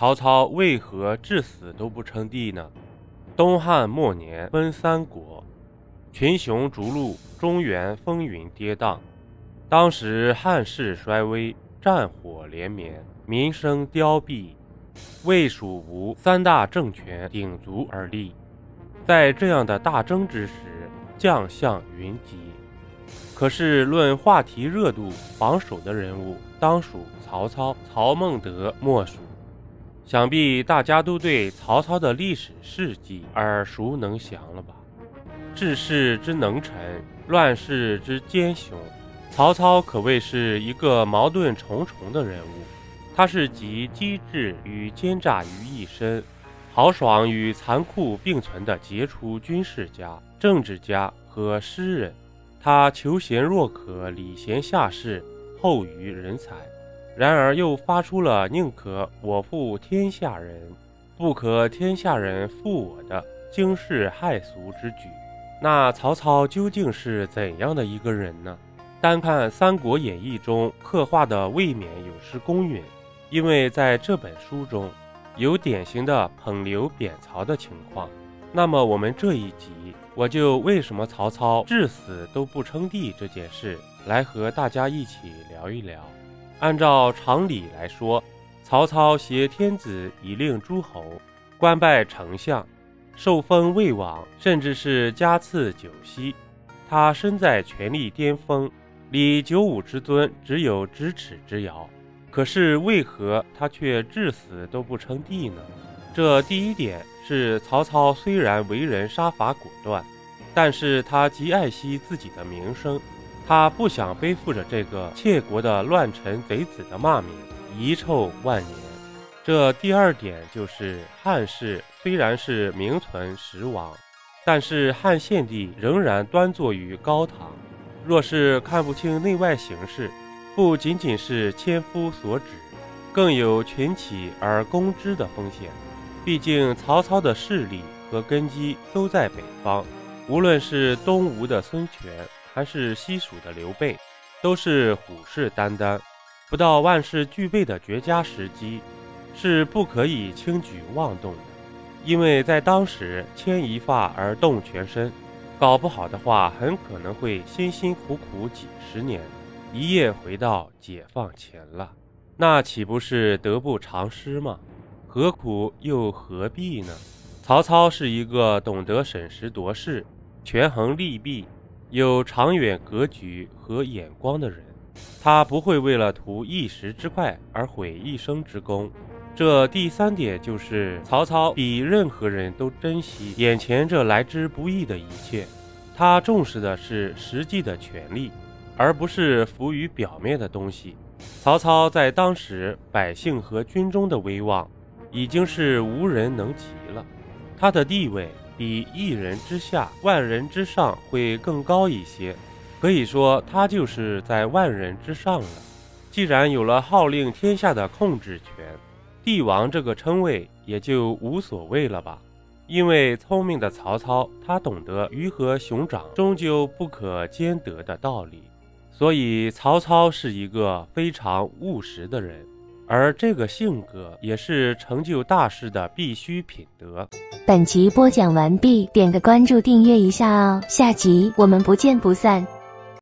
曹操为何至死都不称帝呢？东汉末年分三国，群雄逐鹿，中原风云跌宕。当时汉室衰微，战火连绵，民生凋敝，魏、蜀、吴三大政权鼎足而立。在这样的大争之时，将相云集。可是论话题热度，榜首的人物当属曹操、曹孟德莫属。想必大家都对曹操的历史事迹耳熟能详了吧？治世之能臣，乱世之奸雄，曹操可谓是一个矛盾重重的人物。他是集机智与奸诈于一身，豪爽与残酷并存的杰出军事家、政治家和诗人。他求贤若渴，礼贤下士，厚于人才，然而又发出了宁可我负天下人，不可天下人负我的惊世骇俗之举。那曹操究竟是怎样的一个人呢？单看《三国演义》中刻画的，未免有失公允。因为在这本书中有典型的捧刘贬曹的情况。那么我们这一集。我就为什么曹操至死都不称帝这件事来和大家一起聊一聊。按照常理来说，曹操挟天子以令诸侯，官拜丞相，受封魏王，甚至是加赐九锡，他身在权力巅峰，离九五之尊只有咫尺之遥。可是为何他却至死都不称帝呢？这第一点是曹操虽然为人杀伐果断，但是他极爱惜自己的名声，他不想背负着这个窃国的乱臣贼子的骂名，遗臭万年。这第二点就是汉室虽然是名存实亡，但是汉献帝仍然端坐于高堂。若是看不清内外形势，不仅仅是千夫所指，更有群起而攻之的风险。毕竟曹操的势力和根基都在北方，无论是东吴的孙权，还是西蜀的刘备，都是虎视眈眈。不到万事俱备的绝佳时机，是不可以轻举妄动的。因为在当时，牵一发而动全身，搞不好的话，很可能会辛辛苦苦几十年，一夜回到解放前了，那岂不是得不偿失吗？何苦又何必呢？曹操是一个懂得审时度势、权衡利弊、有长远格局和眼光的人。他不会为了图一时之快而毁一生之功。这第三点就是，曹操比任何人都珍惜眼前这来之不易的一切。他重视的是实际的权利，而不是浮于表面的东西。曹操在当时百姓和军中的威望。已经是无人能及了，他的地位比一人之下、万人之上会更高一些，可以说他就是在万人之上了。既然有了号令天下的控制权，帝王这个称谓也就无所谓了吧？因为聪明的曹操，他懂得鱼和熊掌终究不可兼得的道理，所以曹操是一个非常务实的人。而这个性格也是成就大事的必须品德。本集播讲完毕，点个关注，订阅一下哦，下集我们不见不散。